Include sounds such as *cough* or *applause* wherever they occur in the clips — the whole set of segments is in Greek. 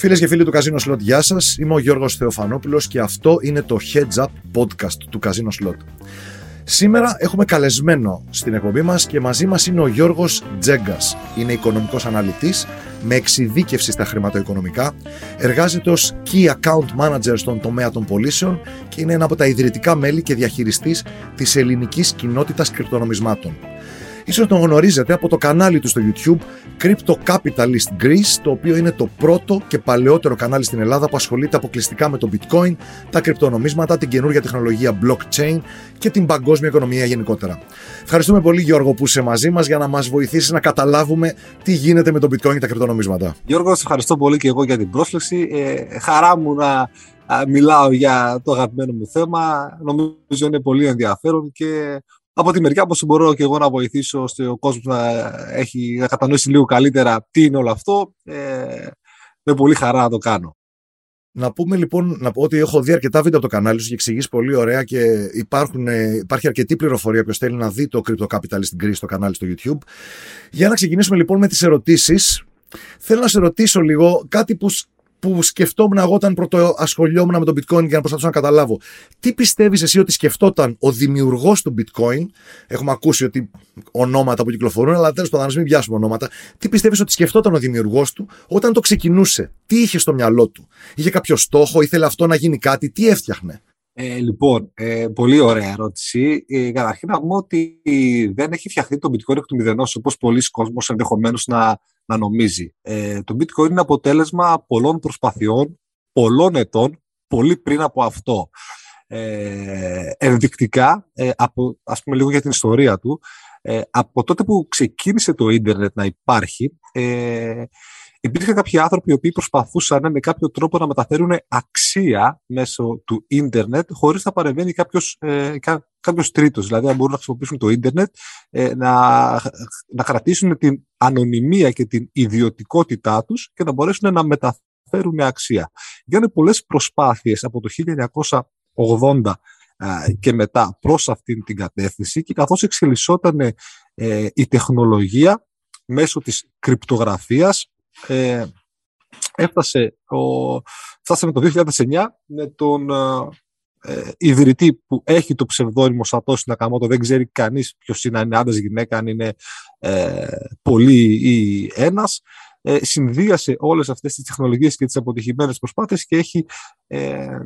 Φίλες και φίλοι του Casino Slot, γεια σας. Είμαι ο Γιώργος Θεοφανόπουλος και αυτό είναι το Heads Up Podcast του Casino Slot. Σήμερα έχουμε καλεσμένο στην εκπομπή μας και μαζί μας είναι ο Γιώργος Τζέγκας. Είναι οικονομικός αναλυτής με εξειδίκευση στα χρηματοοικονομικά, εργάζεται ως Key Account Manager στον τομέα των πωλήσεων και είναι ένα από τα ιδρυτικά μέλη και διαχειριστής της ελληνικής κοινότητας κρυπτονομισμάτων. Ίσως τον γνωρίζετε από το κανάλι του στο YouTube Crypto Capitalist Greece, το οποίο είναι το πρώτο και παλαιότερο κανάλι στην Ελλάδα που ασχολείται αποκλειστικά με το bitcoin, τα κρυπτονομίσματα, την καινούργια τεχνολογία blockchain και την παγκόσμια οικονομία γενικότερα. Ευχαριστούμε πολύ Γιώργο που είσαι μαζί μας για να μας βοηθήσεις να καταλάβουμε τι γίνεται με το bitcoin και τα κρυπτονομίσματα. Γιώργο, ευχαριστώ πολύ και εγώ για την πρόσκληση. Ε, χαρά μου να μιλάω για το αγαπημένο μου θέμα. Νομίζω είναι πολύ ενδιαφέρον και από τη μεριά πώς μπορώ και εγώ να βοηθήσω ώστε ο κόσμος να, έχει, να κατανοήσει λίγο καλύτερα τι είναι όλο αυτό, ε, με πολύ χαρά να το κάνω. Να πούμε λοιπόν να πω ότι έχω δει αρκετά βίντεο από το κανάλι σου και εξηγήσει πολύ ωραία και υπάρχουν, ε, υπάρχει αρκετή πληροφορία που θέλει να δει το Crypto Capitalist Greece στο κανάλι στο YouTube. Για να ξεκινήσουμε λοιπόν με τις ερωτήσεις. Θέλω να σε ρωτήσω λίγο κάτι που που σκεφτόμουν εγώ όταν πρώτο ασχολιόμουν με το bitcoin για να προσπαθήσω να καταλάβω. Τι πιστεύεις εσύ ότι σκεφτόταν ο δημιουργός του bitcoin, έχουμε ακούσει ότι ονόματα που κυκλοφορούν, αλλά τέλος πάντων, ας μην πιάσουμε ονόματα. Τι πιστεύεις ότι σκεφτόταν ο δημιουργός του όταν το ξεκινούσε, τι είχε στο μυαλό του, είχε κάποιο στόχο, ήθελε αυτό να γίνει κάτι, τι έφτιαχνε; Ε, λοιπόν, ε, πολύ ωραία ερώτηση. Ε, καταρχήν να πούμε ότι δεν έχει φτιαχτεί το bitcoin εκ του μηδενός όπως πολλοί κόσμος ενδεχομένως να, να νομίζει. Ε, το bitcoin είναι αποτέλεσμα πολλών προσπαθειών, πολλών ετών, πολύ πριν από αυτό. Ε, ενδεικτικά, ε, από, ας πούμε λίγο για την ιστορία του, ε, από τότε που ξεκίνησε το ίντερνετ να υπάρχει, ε, υπήρχαν κάποιοι άνθρωποι οι οποίοι προσπαθούσαν με κάποιο τρόπο να μεταφέρουν αξία μέσω του ίντερνετ χωρίς να παρεμβαίνει κάποιος, ε, κάποιος τρίτος. Δηλαδή, αν μπορούν να χρησιμοποιήσουν το ίντερνετ, ε, να, να κρατήσουν την ανωνυμία και την ιδιωτικότητά τους και να μπορέσουν να μεταφέρουν αξία. Γίνανε πολλές προσπάθειες από το 1980 ε, και μετά προς αυτήν την κατεύθυνση και καθώς εξελισσόταν ε, η τεχνολογία μέσω της κρυπτογραφίας ε, έφτασε, ο, φτάσαμε το 2009 με τον ε, ιδρυτή που έχει το ψευδόνυμο Σατώση Νακαμότο, δεν ξέρει κανείς ποιος είναι, αν είναι άντρας, γυναίκα, αν είναι ε, πολύ ή ένας, ε, συνδύασε όλες αυτές τις τεχνολογίες και τις αποτυχημένες προσπάθειες και έχει ε,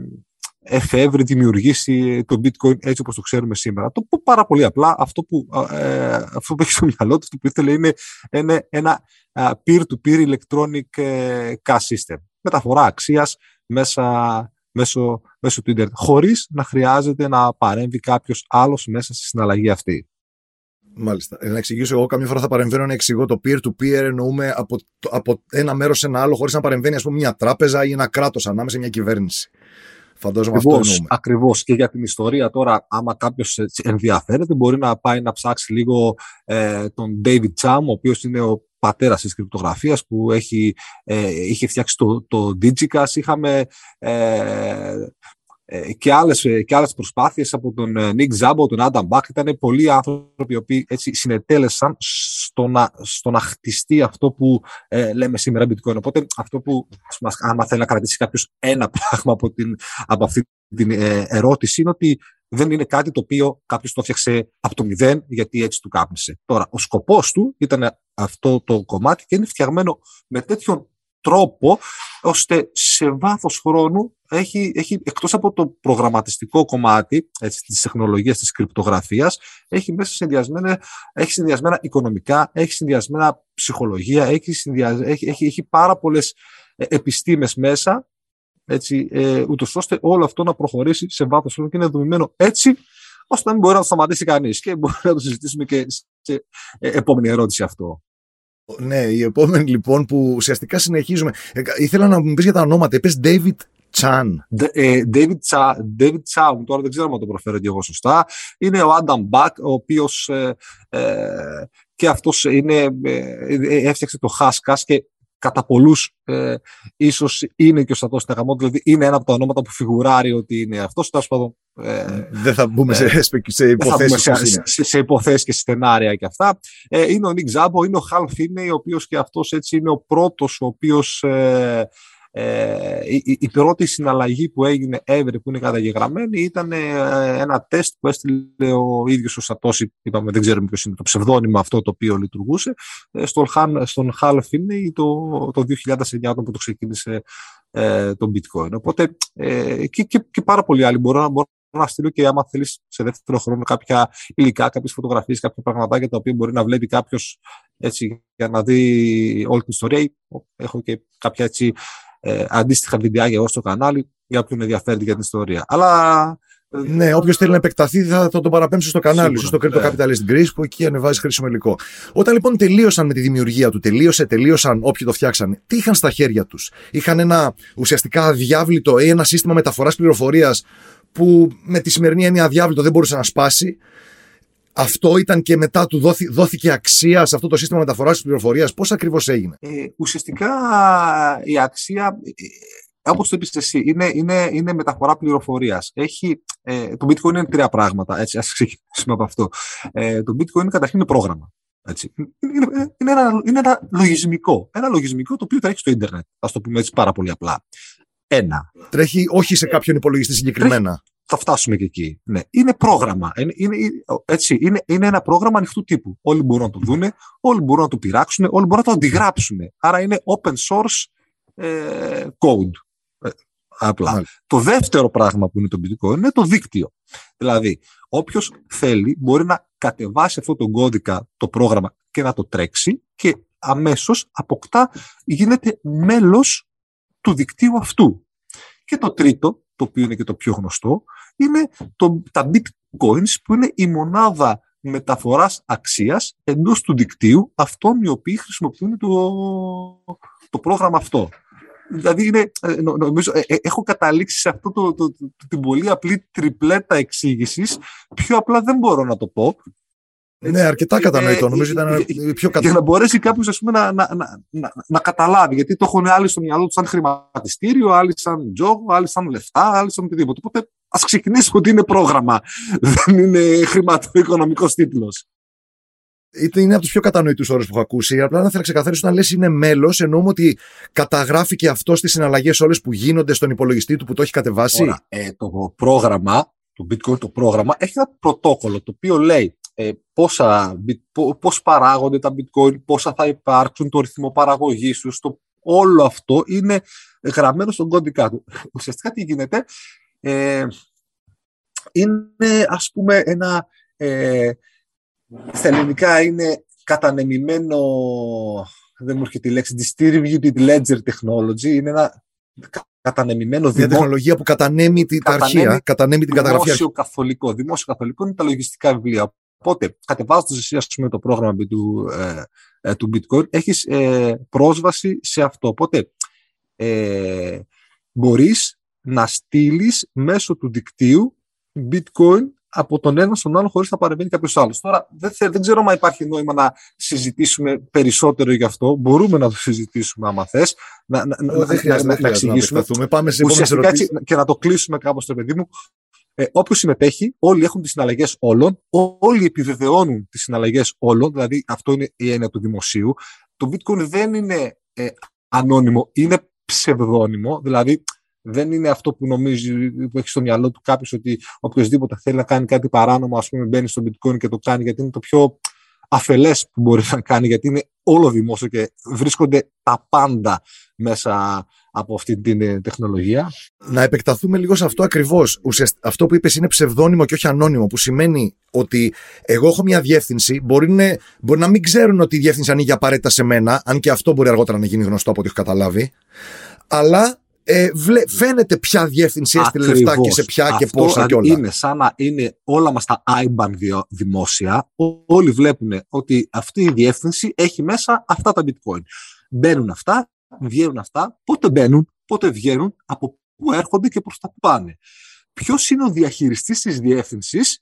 εφεύρει, δημιουργήσει το bitcoin έτσι όπως το ξέρουμε σήμερα. Το πω πάρα πολύ απλά, αυτό που, ε, αυτό που έχει στο μυαλό του, που ήθελε είναι ένα, ένα peer-to-peer electronic ε, cash system. Μεταφορά αξίας μέσα, μέσω, μέσω του ίντερνετ, χωρίς να χρειάζεται να παρέμβει κάποιος άλλος μέσα στη συναλλαγή αυτή. Μάλιστα. Ε, να εξηγήσω, εγώ καμιά φορά θα παρεμβαίνω να εξηγώ το peer-to-peer, εννοούμε από, από ένα μέρος σε ένα άλλο, χωρίς να παρεμβαίνει, ας πούμε, μια τράπεζα ή ένα κράτος ανάμεσα μια κυβέρνηση. Φαντάζομαι αυτό εννοούμε. Ακριβώς. Και για την ιστορία τώρα, άμα κάποιος ενδιαφέρεται, μπορεί να πάει να ψάξει λίγο ε, τον David Cham, ο οποίος είναι ο πατέρας της κρυπτογραφίας που έχει, ε, είχε φτιάξει το, το Digicas. Είχαμε ε, ε, και, άλλες, ε, και άλλες προσπάθειες από τον ε, Nick Zabo, τον Adam Buck. Ήταν πολλοί άνθρωποι οι οποίοι έτσι συνετέλεσαν στο να, στο να χτιστεί αυτό που ε, λέμε σήμερα Bitcoin. Οπότε αυτό που, μας, άμα θέλει να κρατήσει κάποιος ένα *laughs* πράγμα από, την, από αυτή την ε, ερώτηση είναι ότι δεν είναι κάτι το οποίο κάποιος το έφτιαξε από το μηδέν γιατί έτσι του κάπνισε. Τώρα, ο σκοπός του ήταν αυτό το κομμάτι και είναι φτιαγμένο με τέτοιον τρόπο ώστε σε βάθος χρόνου έχει, έχει εκτός από το προγραμματιστικό κομμάτι έτσι, της τεχνολογίας της κρυπτογραφίας έχει μέσα συνδυασμένα, έχει συνδυασμένα οικονομικά, έχει συνδυασμένα ψυχολογία, έχει, έχει, έχει, έχει πάρα πολλές ε, επιστήμες μέσα έτσι, ε, ούτως ώστε όλο αυτό να προχωρήσει σε βάθος χρόνου και είναι δομημένο έτσι ώστε να μην μπορεί να το σταματήσει κανείς και μπορεί να το συζητήσουμε και σε ε, επόμενη ερώτηση αυτό. Ναι, η επόμενη λοιπόν που ουσιαστικά συνεχίζουμε. Ε, ήθελα να μου πεις για τα ονόματα. Είπες David Chan. Ε, David, Cha, David Chow, τώρα δεν ξέρω αν το προφέρω και εγώ σωστά. Είναι ο Adam Buck, ο οποίος ε, ε, και αυτός είναι, έφτιαξε το Haskell και κατά πολλούς ε, ίσως είναι και ο Σατό Νακαμότο, δηλαδή είναι ένα από τα ονόματα που φιγουράρει ότι είναι αυτός. Τέλος πάντων. Ε, δεν θα μπούμε σε, *laughs* σε υποθέσεις. Σε, σε, σε υποθέσεις και σενάρια και αυτά. Ε, είναι ο Νίκ Ζάμπο, είναι ο Χαλ Φίνεϊ, ο οποίος και αυτός έτσι είναι ο πρώτος ο οποίος ε, Ε, η, η, πρώτη συναλλαγή που έγινε ever που είναι καταγεγραμμένη ήταν ε, ένα τεστ που έστειλε ο ίδιος ο Σατώση, είπαμε δεν ξέρουμε ποιος είναι το ψευδόνυμο αυτό το οποίο λειτουργούσε, ε, στον, στον Hal Finney το, το 2009 όταν το ξεκίνησε ε, το bitcoin. Οπότε ε, και, και, και, πάρα πολλοί άλλοι μπορώ να, μπορώ να στείλω και άμα θέλεις σε δεύτερο χρόνο κάποια υλικά, κάποιες φωτογραφίες, κάποια πραγματάκια τα οποία μπορεί να βλέπει κάποιος για να δει όλη την ιστορία. Έχω και κάποια έτσι ε, αντίστοιχα βιντεάκια εγώ στο κανάλι για όποιον ενδιαφέρει για την ιστορία. Αλλά ναι, όποιος θέλει να επεκταθεί θα, θα τον παραπέμψει στο κανάλι σου, στο Crypto ναι. Capitalist Greece, που εκεί ανεβάζει χρήσιμο υλικό. Όταν λοιπόν τελείωσαν με τη δημιουργία του, τελείωσε, τελείωσαν όποιοι το φτιάξαν, τι είχαν στα χέρια τους; Είχαν ένα ουσιαστικά αδιάβλητο ή ένα σύστημα μεταφοράς πληροφορίας που με τη σημερινή έννοια αδιάβλητο δεν μπορούσε να σπάσει. Αυτό ήταν και μετά του δόθη, δόθηκε αξία σε αυτό το σύστημα μεταφοράς πληροφορίας. Πώς ακριβώς έγινε; Ε, ουσιαστικά η αξία Όπως το είπες εσύ, είναι, είναι, είναι μεταφορά πληροφορίας. Ε, το bitcoin είναι τρία πράγματα. Έτσι, ας ξεκινήσουμε από αυτό. Ε, το bitcoin καταρχήν είναι πρόγραμμα. Έτσι. Είναι, είναι, ένα, είναι ένα λογισμικό. Ένα λογισμικό το οποίο τρέχει στο ίντερνετ. Α το πούμε έτσι πάρα πολύ απλά. Ένα. Τρέχει όχι σε κάποιον υπολογιστή συγκεκριμένα. Τρέχει, θα φτάσουμε και εκεί. Ναι. Είναι πρόγραμμα. Είναι, είναι, έτσι, είναι, είναι ένα πρόγραμμα ανοιχτού τύπου. Όλοι μπορούν να το δουν, όλοι μπορούν να το πειράξουν, όλοι μπορούν να το αντιγράψουν. Άρα είναι open source ε, code. Απλά. Το δεύτερο πράγμα που είναι το bitcoin είναι το δίκτυο. Δηλαδή, όποιος θέλει μπορεί να κατεβάσει αυτό το κώδικα, το πρόγραμμα και να το τρέξει και αμέσως αποκτά, γίνεται μέλος του δικτύου αυτού. Και το τρίτο, το οποίο είναι και το πιο γνωστό, είναι το, τα bitcoins που είναι η μονάδα μεταφοράς αξίας εντός του δικτύου αυτών οι οποίοι χρησιμοποιούν το, το πρόγραμμα αυτό. Δηλαδή, είναι, ε, νομίζω, ε, ε, έχω καταλήξει σε αυτό το, το, το, την πολύ απλή τριπλέτα εξήγησης. Πιο απλά δεν μπορώ να το πω. Ναι, αρκετά κατανοητό. Νομίζω ήταν πιο κατανοητό. Για να μπορέσει κάποιος να, να, να, να, να καταλάβει. Γιατί το έχουν άλλοι στο μυαλό τους σαν χρηματιστήριο, άλλοι σαν τζόγο, άλλοι σαν λεφτά, άλλοι σαν οτιδήποτε. Οπότε ας ξεκινήσουμε ότι είναι πρόγραμμα. *laughs* Δεν είναι χρηματοοικονομικός τίτλος είναι από τους πιο κατανοητούς όρους που έχω ακούσει. Απλά να θέλω να ξεκαθαρίσω όταν λες είναι μέλος, εννοούμε ότι καταγράφει και αυτό στις συναλλαγές όλες που γίνονται στον υπολογιστή του που το έχει κατεβάσει. Ωρα, ε, το πρόγραμμα, το Bitcoin το πρόγραμμα, έχει ένα πρωτόκολλο το οποίο λέει ε, πόσα, πώς παράγονται τα bitcoin, πόσα θα υπάρξουν, το ρυθμό παραγωγής τους, το, όλο αυτό είναι γραμμένο στον κώδικα του. Ουσιαστικά τι γίνεται, ε, είναι ας πούμε ένα, ε, στα ελληνικά είναι κατανεμημένο, δεν μου έρχεται η λέξη, distributed ledger technology, είναι ένα κατανεμημένο Μια τεχνολογία που κατανέμει την αρχεία, κατανέμει την καταγραφή. Δημόσιο καθολικό. Δημόσιο καθολικό είναι τα λογιστικά βιβλία. Οπότε, κατεβάζοντας εσύ ας πούμε, το πρόγραμμα του, ε, ε, του Bitcoin, έχεις ε, πρόσβαση σε αυτό. Οπότε, ε, μπορείς να στείλεις μέσω του δικτύου Bitcoin από τον ένα στον άλλο χωρίς να παρεμβαίνει κάποιος άλλος. Τώρα δεν, δεν ξέρω αν υπάρχει νόημα να συζητήσουμε περισσότερο γι' αυτό. Μπορούμε να το συζητήσουμε άμα θες. Να, να, να, να, να, να εξηγήσουμε. Να Πάμε σε ερωτήσεις. και να το κλείσουμε κάπως το παιδί μου. Ε, Όποιος συμμετέχει, όλοι έχουν τις συναλλαγές όλων, όλοι επιβεβαιώνουν τις συναλλαγές όλων, δηλαδή αυτό είναι η έννοια του δημοσίου. Το bitcoin δεν είναι ε, ανώνυμο, είναι ψευδόνυμο, δηλαδή δεν είναι αυτό που νομίζει, που έχει στο μυαλό του κάποιος ότι οποιοδήποτε θέλει να κάνει κάτι παράνομο, ας πούμε, μπαίνει στο bitcoin και το κάνει, γιατί είναι το πιο αφελές που μπορεί να κάνει, γιατί είναι όλο δημόσιο και βρίσκονται τα πάντα μέσα από αυτή την ε, τεχνολογία. Να επεκταθούμε λίγο σε αυτό ακριβώς. Αυτό που είπες είναι ψευδόνυμο και όχι ανώνυμο, που σημαίνει ότι εγώ έχω μια διεύθυνση, μπορεί, να, μπορεί να μην ξέρουν ότι η διεύθυνση ανοίγει απαραίτητα σε μένα, αν και αυτό μπορεί αργότερα να γίνει γνωστό από ό,τι έχω καταλάβει. Αλλά ε, βλέ, φαίνεται ποια διεύθυνση έστειλε λεφτά και σε ποια και πόσα και όλα. Είναι σαν να είναι όλα μας τα IBAN δημόσια. Όλοι βλέπουν ότι αυτή η διεύθυνση έχει μέσα αυτά τα bitcoin. Μπαίνουν αυτά, βγαίνουν αυτά, πότε μπαίνουν, πότε βγαίνουν, από πού έρχονται και προς τα που πάνε. Ποιος είναι ο διαχειριστής της διεύθυνσης,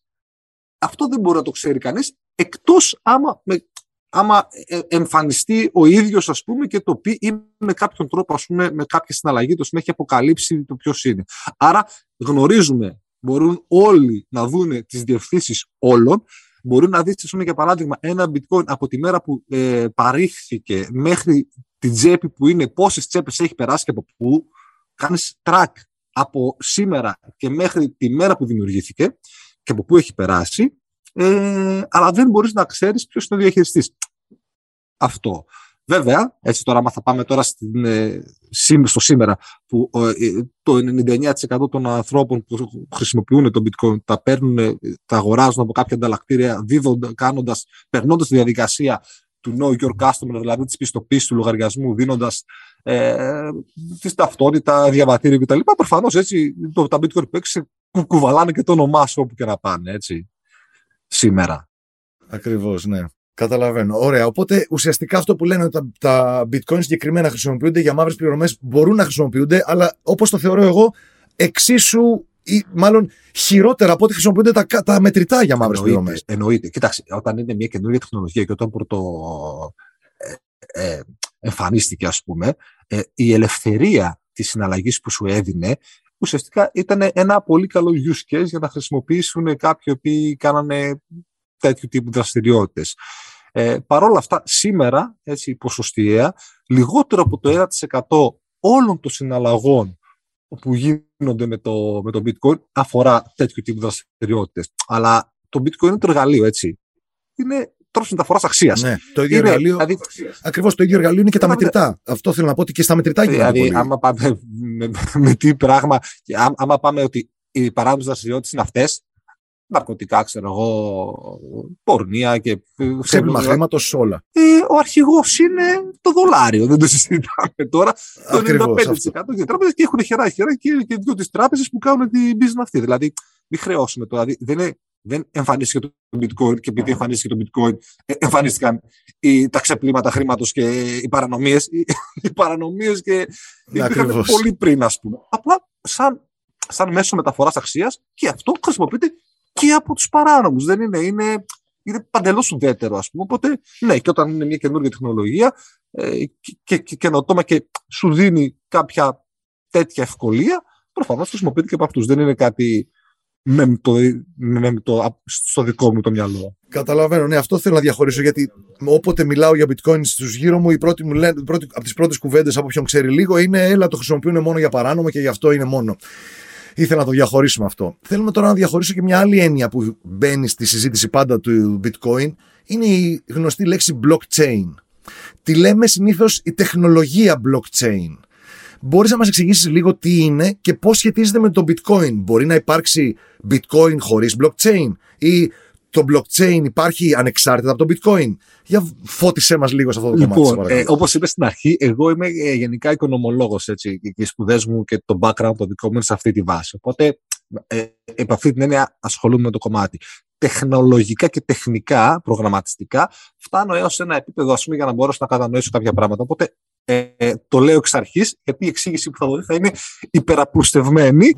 αυτό δεν μπορεί να το ξέρει κανείς, εκτός άμα με άμα ε, εμφανιστεί ο ίδιος ας πούμε και το πει ή με κάποιον τρόπο ας πούμε με κάποια συναλλαγή το έχει αποκαλύψει το ποιος είναι. Άρα γνωρίζουμε, μπορούν όλοι να δουν τις διευθύνσεις όλων μπορεί να δεις, πούμε, για παράδειγμα, ένα bitcoin από τη μέρα που ε, παρήχθηκε μέχρι την τσέπη που είναι, πόσες τσέπες έχει περάσει και από πού, κάνεις track από σήμερα και μέχρι τη μέρα που δημιουργήθηκε και από πού έχει περάσει, ε, αλλά δεν μπορείς να ξέρεις ποιος είναι ο διαχειριστής. Αυτό. Βέβαια, έτσι τώρα, άμα θα πάμε τώρα στην, ε, στο σήμερα, που ε, το 99% των ανθρώπων που χρησιμοποιούν το bitcoin τα παίρνουν, ε, τα αγοράζουν από κάποια ανταλλακτήρια, δίδοντα, κάνοντας, περνώντας τη διαδικασία του know your customer, δηλαδή της πιστοποίησης του λογαριασμού, δίνοντας ε, της ταυτότητα, διαβατήριο κτλ. Προφανώς έτσι, το, τα bitcoin που έξι κουβαλάνε και το όνομά σου όπου και να πάνε, έτσι, σήμερα. Ακριβώς, ναι. Καταλαβαίνω. Ωραία. Οπότε ουσιαστικά αυτό που λένε ότι τα, τα bitcoin συγκεκριμένα χρησιμοποιούνται για μαύρες πληρωμές μπορούν να χρησιμοποιούνται, αλλά όπως το θεωρώ εγώ, εξίσου ή μάλλον χειρότερα από ό,τι χρησιμοποιούνται τα, τα μετρητά για μαύρες πληρωμές. Εννοείται. Κοίταξε, όταν είναι μια καινούργια τεχνολογία και όταν πρώτο ε, ε, εμφανίστηκε, ας πούμε, ε, η ελευθερία της συναλλαγής που σου έδινε ουσιαστικά ήταν ένα πολύ καλό use case για να χρησιμοποιήσουν κάποιοι οποίοι κάνανε τέτοιου τύπου δραστηριότητες. Ε, Παρ' όλα αυτά, σήμερα, έτσι ποσοστιαία, λιγότερο από το 1% όλων των συναλλαγών που γίνονται με το, με το bitcoin αφορά τέτοιου τύπου δραστηριότητες. Αλλά το bitcoin είναι το εργαλείο, έτσι. Είναι τρόπος μεταφοράς αξίας. Ναι, το ίδιο είναι, εργαλείο. Δηλαδή, Ακριβώς το ίδιο εργαλείο είναι και τα μετρητά. Αυτό θέλω να πω ότι και στα μετρητά γίνεται. Δηλαδή, πολύ. άμα πάμε με, με, τι πράγμα, άμα πάμε ότι οι παράνομες δραστηριότητες είναι αυτές, ναρκωτικά, ξέρω εγώ, πορνεία και. Ξέπλυμα χρήματος, όλα. Ε, ο αρχηγός είναι το δολάριο, δεν το συζητάμε τώρα. Το 95% για τράπεζες και έχουν χερά χερά και, και δύο-τρει τράπεζες που κάνουν την business αυτή. Δηλαδή, μην χρεώσουμε τώρα. Δηλαδή, δεν, είναι, δεν εμφανίστηκε το bitcoin και επειδή εμφανίστηκε το bitcoin, ε, εμφανίστηκαν οι, τα ξεπλήματα χρήματος και οι παρανομίες. Οι, οι παρανομίες και. Υπήρχαν πολύ πριν, ας πούμε. Απλά σαν σαν μέσο μεταφοράς αξίας και αυτό χρησιμοποιείται και από τους παράνομους. Δεν είναι, είναι, είναι παντελώς ουδέτερο, ας πούμε. Οπότε, ναι, και όταν είναι μια καινούργια τεχνολογία ε, και, και, και καινοτόμα και σου δίνει κάποια τέτοια ευκολία, προφανώς χρησιμοποιείται και από αυτούς. Δεν είναι κάτι με το, με το, στο δικό μου το μυαλό. Καταλαβαίνω, ναι, αυτό θέλω να διαχωρίσω γιατί όποτε μιλάω για bitcoin στους γύρω μου, η πρώτη μου λένε, πρώτη, από τις πρώτες κουβέντες από ποιον ξέρει λίγο είναι έλα το χρησιμοποιούν μόνο για παράνομο και γι' αυτό είναι μόνο ήθελα να το διαχωρίσουμε αυτό. Θέλουμε τώρα να διαχωρίσω και μια άλλη έννοια που μπαίνει στη συζήτηση πάντα του bitcoin. Είναι η γνωστή λέξη blockchain. Τη λέμε συνήθως η τεχνολογία blockchain. Μπορείς να μας εξηγήσεις λίγο τι είναι και πώς σχετίζεται με το bitcoin. Μπορεί να υπάρξει bitcoin χωρίς blockchain ή το blockchain υπάρχει ανεξάρτητα από το bitcoin. Για φώτισέ μας λίγο σε αυτό το λοιπόν, κομμάτι. Ε, Όπως είπες στην αρχή, εγώ είμαι ε, γενικά οικονομολόγος και οι σπουδές μου και το background το δικό μου είναι σε αυτή τη βάση. Οπότε, ε, επ' αυτή την έννοια ασχολούμαι με το κομμάτι. Τεχνολογικά και τεχνικά, προγραμματιστικά, φτάνω έως ένα επίπεδο ας πούμε, για να μπορέσω να κατανοήσω κάποια πράγματα. Οπότε, ε, ε, το λέω εξ αρχής, γιατί η εξήγηση που θα δοθεί θα είναι υπεραπλουστευμένη.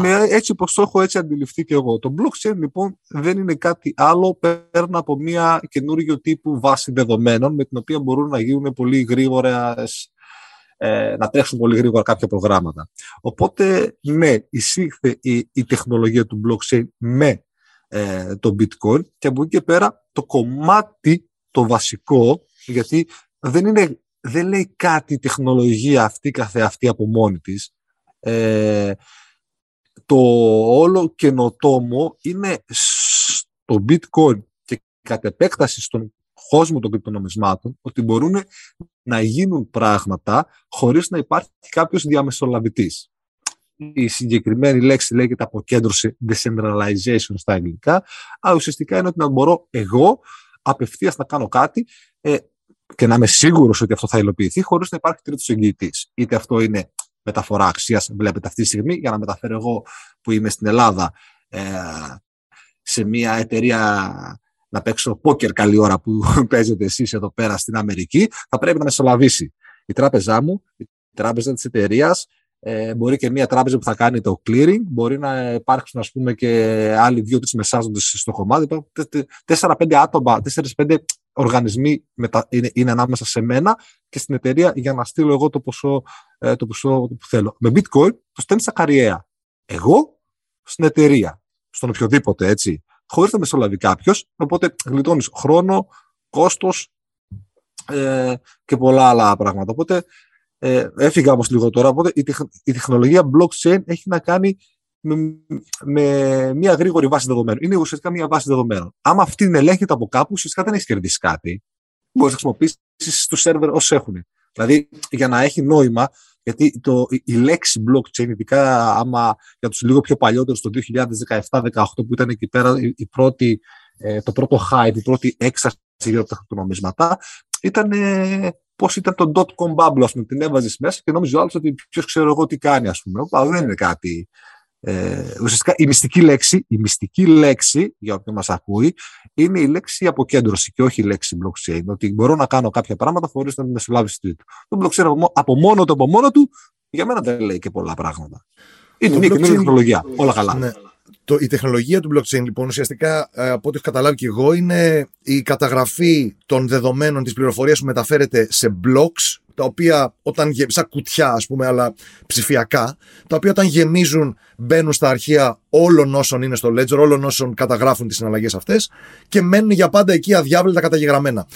Με, έτσι όπως το έχω έτσι αντιληφθεί και εγώ. Το blockchain λοιπόν δεν είναι κάτι άλλο πέραν από μια καινούργιο τύπου βάση δεδομένων με την οποία μπορούν να γίνουν πολύ γρήγορα ε, να τρέξουν πολύ γρήγορα κάποια προγράμματα. Οπότε, ναι, εισήχθε η, η τεχνολογία του blockchain με ε, το bitcoin και από εκεί και πέρα το κομμάτι το βασικό, γιατί δεν είναι δεν λέει κάτι η τεχνολογία αυτή καθεαυτή από μόνη της. Ε, το όλο καινοτόμο είναι στο bitcoin και κατ' επέκταση στον κόσμο των κρυπτονομισμάτων ότι μπορούν να γίνουν πράγματα χωρίς να υπάρχει κάποιος διαμεσολαβητής. Η συγκεκριμένη λέξη λέγεται αποκέντρωση decentralization στα αγγλικά, αλλά ουσιαστικά είναι ότι να μπορώ εγώ απευθείας να κάνω κάτι ε, και να είμαι σίγουρος ότι αυτό θα υλοποιηθεί χωρίς να υπάρχει τρίτος εγγυητής. Είτε αυτό είναι μεταφορά αξίας, βλέπετε αυτή τη στιγμή, για να μεταφέρω εγώ που είμαι στην Ελλάδα ε, σε μια εταιρεία να παίξω πόκερ καλή ώρα που *laughs* παίζετε εσείς εδώ πέρα στην Αμερική, θα πρέπει να μεσολαβήσει η τράπεζά μου, η τράπεζα της εταιρείας, ε, μπορεί και μια τράπεζα που θα κάνει το clearing, μπορεί να υπάρξουν ας πούμε και άλλοι δύο-τρεις μεσάζοντες στο κομμάτι. Τέσσερα-πέντε άτομα, τέσσερι-πέντε οργανισμοί μετα... είναι, είναι ανάμεσα σε μένα και στην εταιρεία για να στείλω εγώ το ποσό, ε, το ποσό που θέλω. Με bitcoin το στέλνει στα καριέρα. Εγώ στην εταιρεία, στον οποιοδήποτε έτσι, χωρίς να μεσολαβεί κάποιος. Οπότε γλιτώνεις χρόνο, κόστος ε, και πολλά άλλα πράγματα. Οπότε ε, έφυγα όμως λίγο τώρα. Οπότε η, η τεχνολογία blockchain έχει να κάνει με, με μια γρήγορη βάση δεδομένων. Είναι ουσιαστικά μια βάση δεδομένων. Άμα αυτή την ελέγχεται από κάπου, ουσιαστικά δεν έχεις κερδίσει κάτι. Μπορείς να χρησιμοποιήσεις του σερβερ όσο έχουν. Δηλαδή, για να έχει νόημα, γιατί το, η λέξη blockchain, ειδικά άμα για τους λίγο πιο παλιότερους, το 2017-2018 που ήταν εκεί πέρα η, πρώτη, ε, το πρώτο hype, η πρώτη έξαρση για τα νομίσματα, ήταν ε, πώς ήταν το dot-com bubble, ας πούμε, την έβαζες μέσα και νόμιζε άλλος ότι ποιος ξέρω εγώ τι κάνει, ας πούμε. Οπα, δεν είναι κάτι. Ε, ουσιαστικά η μυστική λέξη, η μυστική λέξη, για όποιον μας ακούει, είναι η λέξη αποκέντρωση και όχι η λέξη blockchain. Ότι μπορώ να κάνω κάποια πράγματα χωρίς να μεσολάβει τρίτο. Το blockchain από μόνο του, από μόνο του, για μένα δεν λέει και πολλά πράγματα. Είναι μια καινούργια τεχνολογία. Όλα καλά. Ναι. Το, η τεχνολογία του blockchain, λοιπόν, ουσιαστικά ε, από ό,τι έχω καταλάβει και εγώ, είναι η καταγραφή των δεδομένων της πληροφορίας που μεταφέρεται σε blocks, τα οποία όταν σαν κουτιά, ας πούμε, αλλά ψηφιακά, τα οποία όταν γεμίζουν μπαίνουν στα αρχεία όλων όσων είναι στο ledger, όλων όσων καταγράφουν τις συναλλαγές αυτές και μένουν για πάντα εκεί αδιάβλητα καταγεγραμμένα.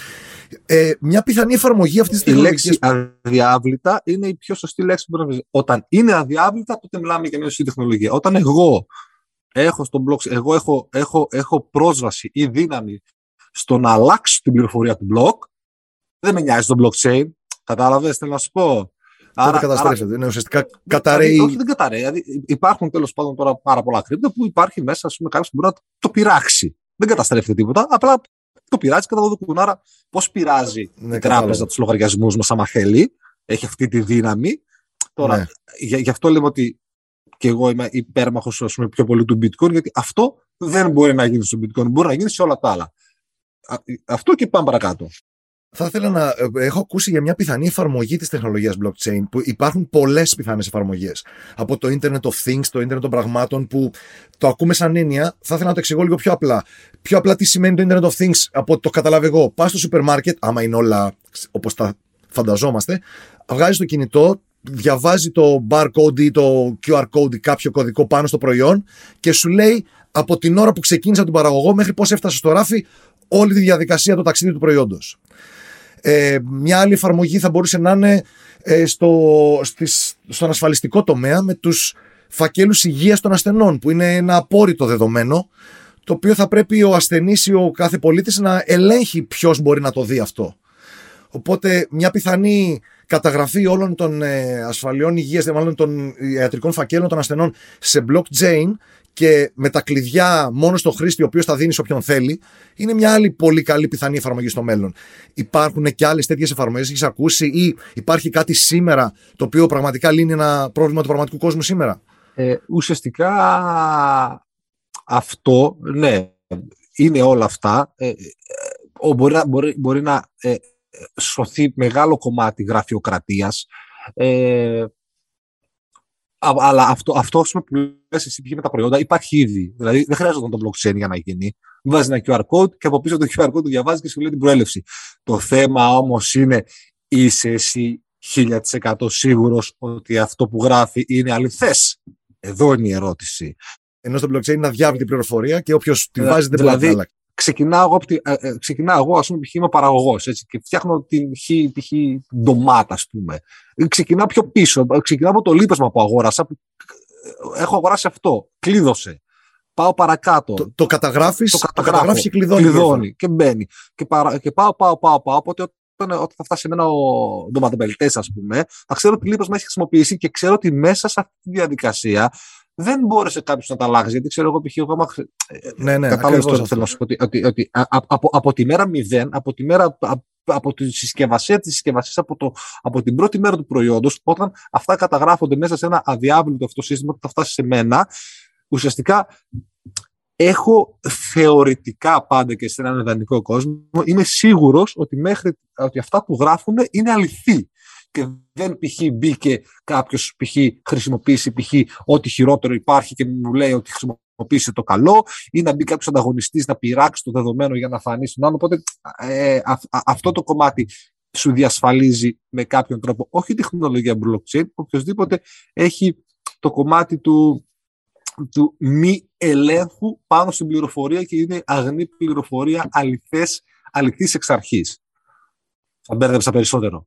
Ε, μια πιθανή εφαρμογή αυτή της τεχνολογία. Η λέξη αδιάβλητα είναι η πιο σωστή λέξη που μπορεί να Όταν είναι αδιάβλητα, τότε μιλάμε για μια σωστή τεχνολογία. Όταν εγώ έχω στο block, εγώ έχω, έχω, έχω πρόσβαση ή δύναμη στο να αλλάξω την πληροφορία του block, δεν με νοιάζει το blockchain. Κατάλαβες, θέλω να σου πω; Άρα καταστρέφεται. Είναι ουσιαστικά καταραίει. Όχι, δεν καταραίει. Δηλαδή, υπάρχουν τέλος πάντων τώρα πάρα πολλά κρύπτα που υπάρχει μέσα, ας πούμε, κάποιος που μπορεί να το πειράξει. Δεν καταστρέφεται τίποτα. Απλά το πειράζει κατά το δοκούν. Άρα, πώς πειράζει ναι, η τράπεζα τους λογαριασμούς μας, άμα θέλει, έχει αυτή τη δύναμη. Τώρα, ναι. γι' αυτό λέμε ότι και εγώ είμαι υπέρμαχος πιο πολύ του bitcoin, γιατί αυτό δεν μπορεί να γίνει στο bitcoin. Μπορεί να γίνει σε όλα τα άλλα. Αυτό και πάμε παρακάτω. Θα ήθελα να. Ε, έχω ακούσει για μια πιθανή εφαρμογή της τεχνολογίας blockchain που υπάρχουν πολλές πιθανές εφαρμογές. Από το Internet of Things, το Internet των πραγμάτων που το ακούμε σαν έννοια. Θα ήθελα να το εξηγώ λίγο πιο απλά. Πιο απλά τι σημαίνει το Internet of Things από ότι το καταλάβω εγώ. Πας στο σούπερ μάρκετ, άμα είναι όλα όπως τα φανταζόμαστε, βγάζει το κινητό, διαβάζει το barcode ή το QR code ή κάποιο κωδικό πάνω στο προϊόν και σου λέει από την ώρα που ξεκίνησα τον παραγωγό μέχρι πώς έφτασε στο ράφι όλη τη διαδικασία το ταξίδι του προϊόντος. Ε, μια άλλη εφαρμογή θα μπορούσε να είναι ε, στο, στις, στον ασφαλιστικό τομέα με τους φακέλους υγείας των ασθενών που είναι ένα απόρριτο δεδομένο το οποίο θα πρέπει ο ασθενής ή ο κάθε πολίτης να ελέγχει ποιος μπορεί να το δει αυτό. Οπότε μια πιθανή καταγραφή όλων των ε, ασφαλιών υγείας, μάλλον των ιατρικών φακέλων των ασθενών σε blockchain και με τα κλειδιά μόνο στο χρήστη, ο οποίος θα δίνει σε όποιον θέλει, είναι μια άλλη πολύ καλή πιθανή εφαρμογή στο μέλλον. Υπάρχουν και άλλες τέτοιες εφαρμογές, έχεις ακούσει, ή υπάρχει κάτι σήμερα το οποίο πραγματικά λύνει ένα πρόβλημα του πραγματικού κόσμου σήμερα; Ε, ουσιαστικά αυτό, ναι, είναι όλα αυτά. Ε, ε μπορεί, να, μπορεί, μπορεί να ε, σωθεί μεγάλο κομμάτι γραφειοκρατίας. Ε, αλλά αυτό, αυτό που λες εσύ με τα προϊόντα υπάρχει ήδη. Δηλαδή δεν χρειάζεται το blockchain για να γίνει. Βάζεις ένα QR code και από πίσω το QR code το διαβάζεις και σου λέει την προέλευση. Το θέμα όμως είναι είσαι εσύ 1000% σίγουρος ότι αυτό που γράφει είναι αληθές; Εδώ είναι η ερώτηση. Ενώ στο blockchain είναι αδιάβητη πληροφορία και όποιος τη βάζει δεν δηλαδή, μπορεί ξεκινάω εγώ, ε, ε, ξεκινάω εγώ ας πούμε, π.χ. είμαι παραγωγός έτσι, και φτιάχνω την π.χ. ντομάτα, ας πούμε. Ξεκινάω πιο πίσω, ξεκινάω από το λίπασμα που αγόρασα, που ε, έχω αγοράσει αυτό, κλείδωσε. Πάω παρακάτω. Το, το καταγράφεις, το, καταγράφεις και κλειδώνεις. κλειδώνει και μπαίνει. Και, παρα, και πάω, πάω, πάω, πάω, οπότε όταν, όταν θα φτάσει εμένα ο ντοματοπελτές, ας πούμε, θα ξέρω ότι λίπασμα έχει χρησιμοποιήσει και ξέρω ότι μέσα σε αυτή τη διαδικασία δεν μπόρεσε κάποιος να τα αλλάξει. Γιατί ξέρω εγώ, π.χ. εγώ. Ναι, ναι, Κατάλαβες τώρα θέλω να σου πω. Ότι, ότι, ότι από, από, τη μέρα μηδέν, από τη μέρα. Από, από τη συσκευασία της συσκευασίας, από, από την πρώτη μέρα του προϊόντος, όταν αυτά καταγράφονται μέσα σε ένα αδιάβλητο αυτό σύστημα που θα φτάσει σε μένα, ουσιαστικά έχω θεωρητικά πάντα και σε έναν ιδανικό κόσμο, είμαι σίγουρος ότι, μέχρι, ότι αυτά που γράφουν είναι αληθή και δεν π.χ. μπήκε κάποιος π.χ. χρησιμοποιήσει π.χ. ό,τι χειρότερο υπάρχει και μου λέει ότι χρησιμοποιήσει το καλό ή να μπει κάποιος ανταγωνιστής να πειράξει το δεδομένο για να φανεί στον άλλο. Οπότε ε, αυτό το κομμάτι σου διασφαλίζει με κάποιον τρόπο όχι η τεχνολογία blockchain, οποιοδήποτε έχει το κομμάτι του του μη ελέγχου πάνω στην πληροφορία και είναι αγνή πληροφορία αληθές, αληθής εξ αρχής. Θα μπέρδεψα περισσότερο.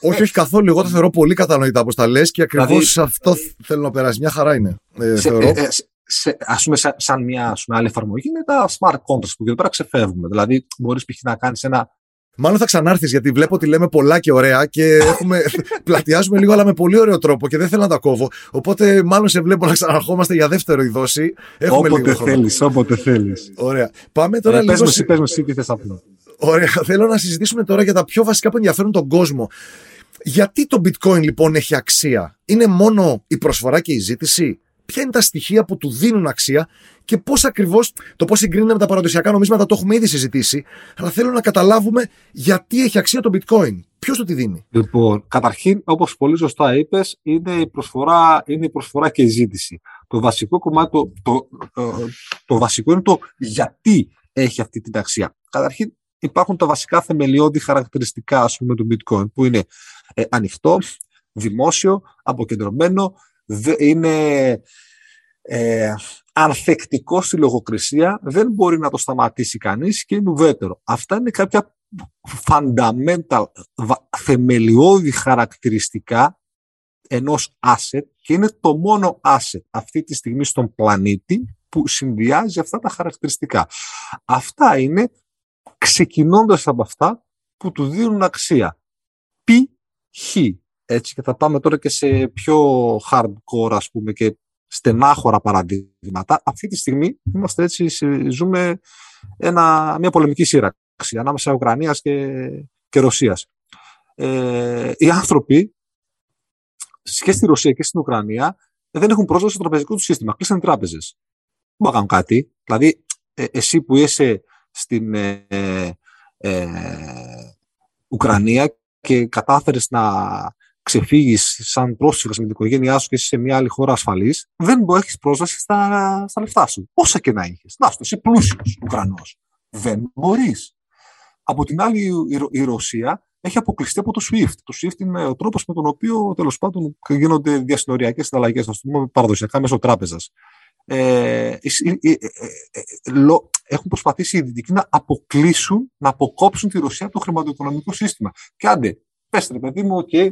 όχι, όχι καθόλου. Εγώ το θεωρώ πολύ κατανοητά όπως τα λες και ακριβώς δηλαδή, αυτό θέλω να περάσει. Μια χαρά είναι. Ε, σε, θεωρώ. Ε, σε, ας πούμε, σαν μια ας πούμε, άλλη εφαρμογή είναι τα smart contracts που εδώ πέρα ξεφεύγουμε. Δηλαδή, μπορείς π.χ. να κάνεις ένα Μάλλον θα ξανάρθεις γιατί βλέπω ότι λέμε πολλά και ωραία και *laughs* έχουμε, πλατιάζουμε λίγο, αλλά με πολύ ωραίο τρόπο και δεν θέλω να τα κόβω. Οπότε, μάλλον σε βλέπω να ξαναρχόμαστε για δεύτερο η δόση. Έχουμε όποτε θέλεις, όποτε θέλεις. Ωραία. Πάμε τώρα ε, λίγο. Πες μου, πες μου, τι θες απλό. Ωραία. Θέλω να συζητήσουμε τώρα για τα πιο βασικά που ενδιαφέρουν τον κόσμο. Γιατί το bitcoin λοιπόν έχει αξία, Είναι μόνο η προσφορά και η ζήτηση, ποια είναι τα στοιχεία που του δίνουν αξία και πώς ακριβώς το πώς συγκρίνεται με τα παραδοσιακά νομίσματα το έχουμε ήδη συζητήσει. Αλλά θέλω να καταλάβουμε γιατί έχει αξία το bitcoin. Ποιος το τη δίνει; Λοιπόν, καταρχήν, όπως πολύ σωστά είπες, είναι, η προσφορά, είναι η προσφορά και η ζήτηση. Το βασικό κομμάτι, το, το, το, βασικό είναι το γιατί έχει αυτή την αξία. Καταρχήν, υπάρχουν τα βασικά θεμελιώδη χαρακτηριστικά ας πούμε, του bitcoin, που είναι ε, ανοιχτό, δημόσιο, αποκεντρωμένο, είναι ε, ανθεκτικό στη λογοκρισία, δεν μπορεί να το σταματήσει κανείς και είναι ουδέτερο. Αυτά είναι κάποια fundamental, θεμελιώδη χαρακτηριστικά ενός asset και είναι το μόνο asset αυτή τη στιγμή στον πλανήτη που συνδυάζει αυτά τα χαρακτηριστικά. Αυτά είναι ξεκινώντας από αυτά που του δίνουν αξία. Π.χ. Έτσι και θα πάμε τώρα και σε πιο hardcore ας πούμε και στενάχωρα παραδείγματα. Αυτή τη στιγμή είμαστε έτσι, ζούμε ένα, μια πολεμική σύραξη ανάμεσα Ουκρανίας και, και Ρωσίας. Ε, οι άνθρωποι και στη Ρωσία και στην Ουκρανία δεν έχουν πρόσβαση στο τραπεζικό τους σύστημα. Κλείσαν τράπεζες. Δεν μπορούν να κάνουν κάτι. Δηλαδή, ε, εσύ που είσαι στην ε, ε, Ουκρανία και κατάφερες να ξεφύγεις σαν πρόσφυγας με την οικογένειά σου και είσαι σε μια άλλη χώρα ασφαλής, δεν μπορεί να έχεις πρόσβαση στα, στα λεφτά σου. Όσα και να έχει. Να σου, είσαι πλούσιος Ουκρανός. Δεν μπορείς. Από την άλλη, η, Ρωσία έχει αποκλειστεί από το SWIFT. Το SWIFT είναι ο τρόπος με τον οποίο τέλος πάντων γίνονται διασυνοριακές συναλλαγές, ας πούμε, παραδοσιακά μέσω τράπεζας. Ε, ε, ε, ε, έχουν προσπαθήσει οι Δυτικοί να αποκλείσουν, να αποκόψουν τη Ρωσία από το χρηματοοικονομικό σύστημα. Και άντε, πέστε, παιδί μου, okay,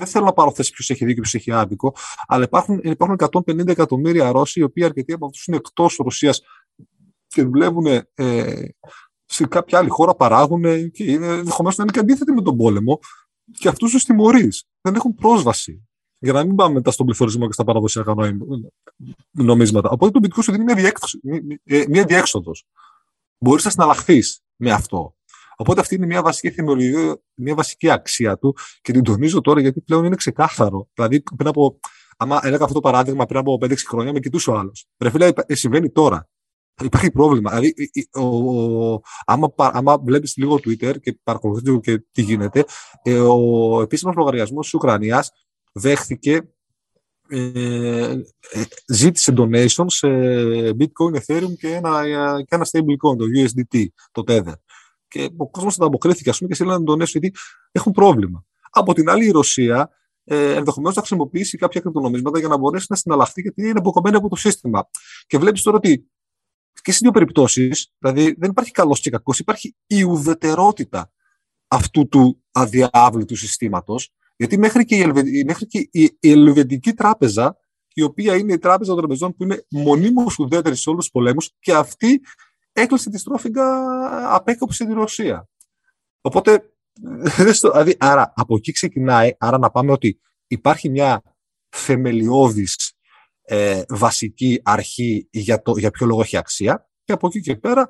δεν θέλω να πάρω θέση ποιος έχει δίκιο και ποιος έχει άδικο, αλλά υπάρχουν, υπάρχουν 150 εκατομμύρια Ρώσοι, οι οποίοι αρκετοί από αυτούς είναι εκτός Ρωσίας και δουλεύουν ε, σε κάποια άλλη χώρα, παράγουν και ενδεχομένως να είναι και αντίθετοι με τον πόλεμο. Και αυτούς τους τιμωρείς. Δεν έχουν πρόσβαση. Για να μην πάμε μετά στον πληθωρισμό και στα παραδοσιακά νομίσματα. Οπότε το bitcoin σου δίνει μια, μια διέξοδος. Μπορείς να συναλλαχθείς με αυτό. Οπότε αυτή είναι μια βασική θεμελιώδη, μια βασική αξία του και την τονίζω τώρα γιατί πλέον είναι ξεκάθαρο. Δηλαδή, πριν από. Άμα έλεγα αυτό το παράδειγμα πριν από 5-6 χρόνια, με κοιτούσε ο άλλος. Ρε φίλε, ε, συμβαίνει τώρα. Υπάρχει πρόβλημα. Δηλαδή, ο, ο, άμα, άμα βλέπεις λίγο Twitter και παρακολουθείς και τι γίνεται, ε, ο επίσημος λογαριασμός της Ουκρανίας δέχθηκε ε, ε, ζήτησε donation σε bitcoin, ethereum και ένα, και ένα stablecoin, το USDT, το Tether και ο κόσμος ανταποκρίθηκε, ας πούμε, και στείλανε να τον γιατί έχουν πρόβλημα. Από την άλλη, η Ρωσία ε, ενδεχομένως θα χρησιμοποιήσει κάποια κρυπτονομίσματα για να μπορέσει να συναλλαχθεί, γιατί είναι αποκομμένη από το σύστημα. Και βλέπεις τώρα ότι και στις δύο περιπτώσεις, δηλαδή δεν υπάρχει καλός και κακός, υπάρχει η ουδετερότητα αυτού του αδιάβλητου συστήματος, γιατί μέχρι και, η, μέχρι και η, η Ελβετική τράπεζα, η οποία είναι η τράπεζα των τραπεζών που είναι μονίμως ουδέτερη σε όλους τους πολέμους, και αυτή έκλεισε της στρόφιγγα απέκοψε τη Ρωσία. Οπότε, *laughs* δηλαδή, άρα από εκεί ξεκινάει, άρα να πάμε ότι υπάρχει μια θεμελιώδης ε, βασική αρχή για, το, για ποιο λόγο έχει αξία και από εκεί και πέρα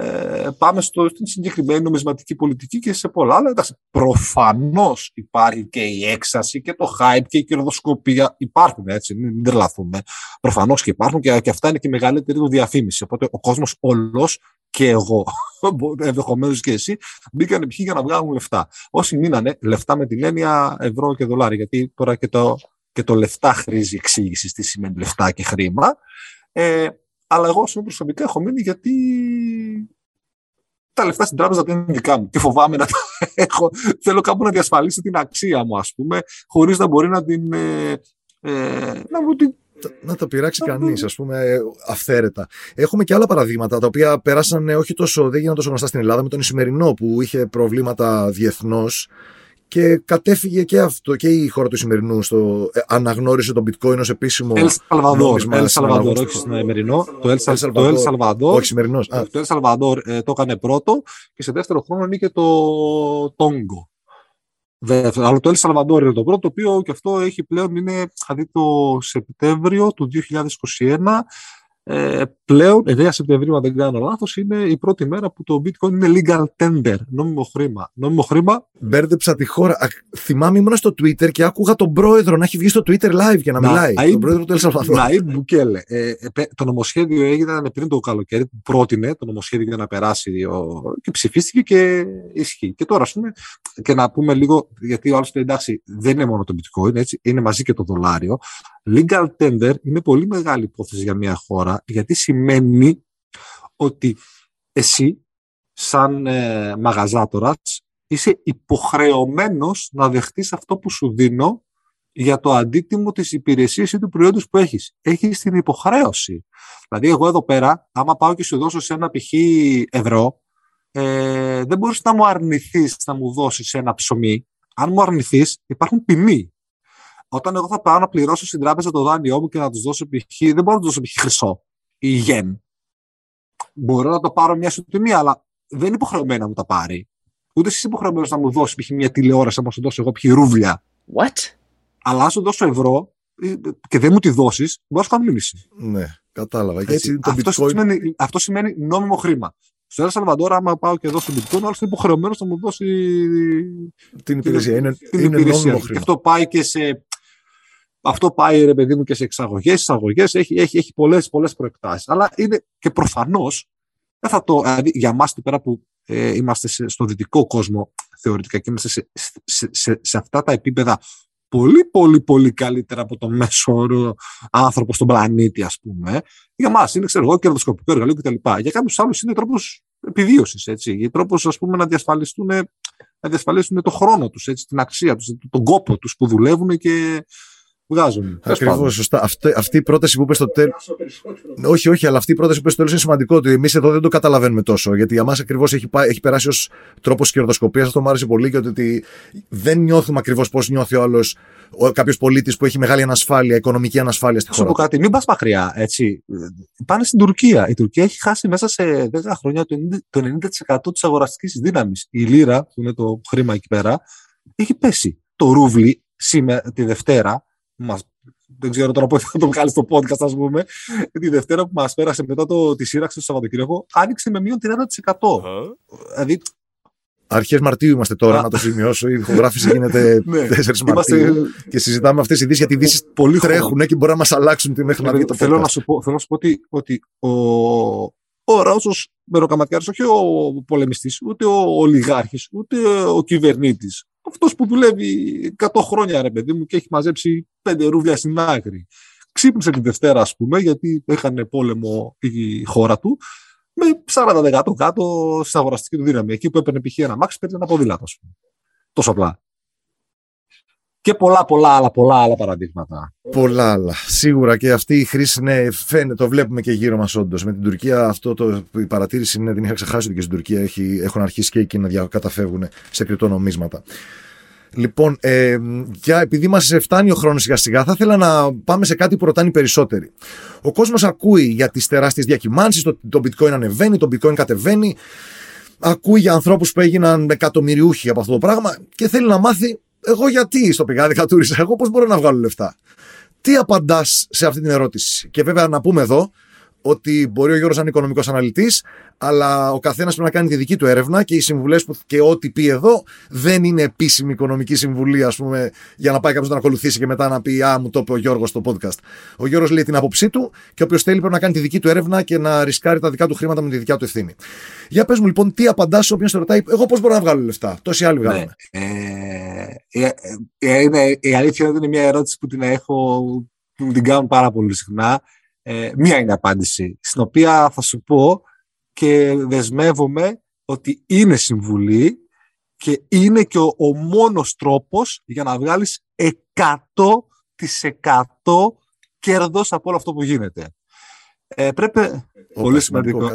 ε, πάμε στο, στην συγκεκριμένη νομισματική πολιτική και σε πολλά άλλα. Εντάξει, προφανώς υπάρχει και η έξαση και το hype και η κερδοσκοπία. Υπάρχουν έτσι, μην τρελαθούμε. Προφανώς και υπάρχουν και, και αυτά είναι και η μεγαλύτερη του διαφήμιση. Οπότε ο κόσμος όλος και εγώ, *laughs* ενδεχομένως και εσύ, μπήκαν ποιοι για να βγάλουν λεφτά. Όσοι μείνανε λεφτά με την έννοια ευρώ και δολάρια, γιατί τώρα και το, και το λεφτά χρήζει εξήγηση τι σημαίνει λεφτά και χρήμα. Ε, αλλά εγώ σου προσωπικά έχω μείνει γιατί τα λεφτά στην τράπεζα δεν είναι δικά μου και φοβάμαι να τα *laughs* έχω. Θέλω κάπου να διασφαλίσω την αξία μου, ας πούμε, χωρίς να μπορεί να την, ε, ε να μου την να το πειράξει κανείς, ας πούμε, αυθαίρετα. Έχουμε και άλλα παραδείγματα τα οποία πέρασαν όχι τόσο, δεν έγιναν τόσο γνωστά στην Ελλάδα με τον Ισημερινό που είχε προβλήματα διεθνώς και κατέφυγε και αυτό και η χώρα του σημερινού στο, ε, αναγνώρισε τον bitcoin ως επίσημο El Salvador, El Salvador όχι σημερινό το El, Salvador, όχι σημερινός. Το El Salvador ε, το έκανε πρώτο και σε δεύτερο χρόνο είναι το Τόγκο. Αλλά το El Salvador είναι το πρώτο, το οποίο και αυτό έχει πλέον είναι, δηλαδή το Σεπτέμβριο του 2021, ε, πλέον, 9 Σεπτεμβρίου, αν δεν κάνω λάθος, είναι η πρώτη μέρα που το bitcoin είναι legal tender, νόμιμο χρήμα. Νόμιμο χρήμα. Μπέρδεψα τη χώρα. θυμάμαι, ήμουν στο Twitter και άκουγα τον πρόεδρο να έχει βγει στο Twitter live και να, να μιλάει. τον πρόεδρο του Ελσαλβαδόρ. Ναΐμπ Μπουκέλε. Ε, ε, το νομοσχέδιο έγινε πριν το καλοκαίρι, που πρότεινε το νομοσχέδιο για να περάσει ο, και ψηφίστηκε και ισχύει. Και τώρα, ας πούμε, και να πούμε λίγο, γιατί ο άλλο λέει εντάξει, δεν είναι μόνο το bitcoin, έτσι, είναι μαζί και το δολάριο. Legal tender είναι πολύ μεγάλη υπόθεση για μια χώρα, γιατί σημαίνει ότι εσύ, σαν ε, μαγαζάτορας, είσαι υποχρεωμένος να δεχτείς αυτό που σου δίνω για το αντίτιμο της υπηρεσίας ή του προϊόντος που έχεις. Έχεις την υποχρέωση. Δηλαδή, εγώ εδώ πέρα, άμα πάω και σου δώσω σε ένα π.χ. ευρώ, ε, δεν μπορείς να μου αρνηθείς να μου δώσεις ένα ψωμί. Αν μου αρνηθείς, υπάρχουν ποιμοί. Όταν εγώ θα πάω να πληρώσω στην τράπεζα το δάνειό μου και να τους δώσω π.χ. δεν μπορώ να τους δώσω π.χ. χρυσό ή γεν. Μπορώ να το πάρω μια σου τιμή, αλλά δεν είναι υποχρεωμένο να μου τα πάρει. Ούτε εσύ υποχρεωμένος να μου δώσεις π.χ. μια τηλεόραση, να σου δώσω εγώ π.χ. ρούβλια. What? Αλλά αν σου δώσω ευρώ ε, και δεν μου τη δώσεις, μπορείς να κάνει μίληση. Ναι, κατάλαβα. Έτσι, το αυτό, bitcoin... σημαίνει, αυτό σημαίνει νόμιμο χρήμα. Στο Ελ Σαλβαντόρα, άμα πάω και δώσω bitcoin, ο άλλος είναι υποχρεωμένος να μου δώσει την υπηρεσία. Είναι, την είναι υπηρεσία. νόμιμο χρήμα. Και αυτό πάει και σε αυτό πάει ρε παιδί μου και σε εξαγωγές, εισαγωγές, έχει, έχει, έχει πολλές πολλές προεκτάσεις. Αλλά είναι και προφανώς, δηλαδή για εμά εδώ πέρα που ε, είμαστε σε, στο δυτικό κόσμο θεωρητικά και είμαστε σε, σε, σε, σε, αυτά τα επίπεδα πολύ πολύ πολύ καλύτερα από το μέσο όρο άνθρωπο στον πλανήτη ας πούμε. Για εμά είναι ξέρω εγώ κερδοσκοπικό εργαλείο κτλ. Για κάποιους άλλους είναι τρόπος επιβίωσης, έτσι. Τρόπος να διασφαλιστούν να διασφαλίσουν το χρόνο τους, την αξία τους, τον κόπο τους που δουλεύουν και βγάζουν. Ακριβώς, σωστά. Αυτή, αυτή η πρόταση που είπε στο τέλο. Όχι, όχι, αλλά αυτή η πρόταση που είπε στο τέλος είναι σημαντικό. Ότι εμείς εδώ δεν το καταλαβαίνουμε τόσο. Γιατί για μας ακριβώς έχει, έχει περάσει ως τρόπος κερδοσκοπίας. Αυτό μου άρεσε πολύ και ότι δεν νιώθουμε ακριβώς πώς νιώθει ο άλλος κάποιος πολίτης που έχει μεγάλη ανασφάλεια, οικονομική ανασφάλεια στη χώρα. Θα πω κάτι, μην πας μακριά. Έτσι. Πάνε στην Τουρκία. Η Τουρκία έχει χάσει μέσα σε 10 χρόνια το 90%, της αγοραστικής δύναμης. Η λίρα, που είναι το χρήμα εκεί πέρα, έχει πέσει. Το ρούβλι σήμερα, τη Δευτέρα, μας, δεν ξέρω τώρα πώς θα το βγάλει στο podcast, ας πούμε, τη Δευτέρα που μας πέρασε μετά το, τη σύραξη του Σαββατοκύριακο, άνοιξε με μείον 30%. δηλαδή, Αρχές Μαρτίου είμαστε τώρα, να το σημειώσω. Η ηχογράφηση *laughs* γίνεται 4 ναι. Μαρτίου. Και συζητάμε αυτές τι ειδήσεις γιατί οι ειδήσεις τρέχουν και μπορεί να μας αλλάξουν τη μέχρι να βγει το θέλω να, σου πω, θέλω να σου πω ότι, ότι ο, ο Ράουσο Μεροκαματιάρης, όχι ο πολεμιστής, ούτε ο ολιγάρχης, ούτε ο κυβερνήτης, αυτός που δουλεύει 100 χρόνια, ρε παιδί μου, και έχει μαζέψει πέντε ρούβλια στην άκρη. Ξύπνησε την Δευτέρα, ας πούμε, γιατί είχαν πόλεμο η χώρα του, με 40% κάτω στην αγοραστική του δύναμη. Εκεί που έπαιρνε π.χ. ένα μάξι, παίρνει ένα ποδήλατο, ας πούμε. Τόσο απλά. Και πολλά, πολλά άλλα, πολλά άλλα παραδείγματα. Πολλά άλλα. Σίγουρα και αυτή η χρήση ναι, φαίνεται, το βλέπουμε και γύρω μας όντως. Με την Τουρκία, αυτό το, η παρατήρηση είναι, δεν είχα ξεχάσει ότι και στην Τουρκία έχει, έχουν αρχίσει και εκεί να καταφεύγουν σε κρυπτονομίσματα. Λοιπόν, ε, για, επειδή μας φτάνει ο χρόνος σιγά σιγά, θα ήθελα να πάμε σε κάτι που ρωτάνε περισσότεροι. Ο κόσμος ακούει για τις τεράστιες διακυμάνσεις, το, το bitcoin ανεβαίνει, το bitcoin κατεβαίνει. Ακούει για ανθρώπους που έγιναν εκατομμυριούχοι από αυτό το πράγμα και θέλει να μάθει εγώ γιατί στο πηγάδι κατούρισα, εγώ πώς μπορώ να βγάλω λεφτά; Τι απαντάς σε αυτή την ερώτηση; Και βέβαια να πούμε εδώ ότι μπορεί ο Γιώργος να είναι οικονομικός αναλυτής, αλλά ο καθένας πρέπει να κάνει τη δική του έρευνα και οι συμβουλές που, και ό,τι πει εδώ δεν είναι επίσημη οικονομική συμβουλή, ας πούμε, για να πάει κάποιος να ακολουθήσει και μετά να πει «Α, μου το είπε ο Γιώργος στο podcast». Ο Γιώργος λέει την άποψή του και όποιος θέλει πρέπει να κάνει τη δική του έρευνα και να ρισκάρει τα δικά του χρήματα με τη δικιά του ευθύνη. Για πες μου λοιπόν, τι απαντάς σε όποιον σε ρωτάει «Εγώ πώς μπορώ να βγάλω λεφτά». Τόσοι άλλοι βγάλουν. Ναι, ε, ε, ε, είναι, η αλήθεια είναι ότι είναι μια ερώτηση που την έχω, που την κάνουν πάρα πολύ συχνά ε, μία είναι απάντηση, στην οποία θα σου πω και δεσμεύομαι ότι είναι συμβουλή και είναι και ο, ο μόνος τρόπος για να βγάλεις 100% κέρδος από όλο αυτό που γίνεται. Ε, πρέπει. πολύ σημαντικό. *laughs*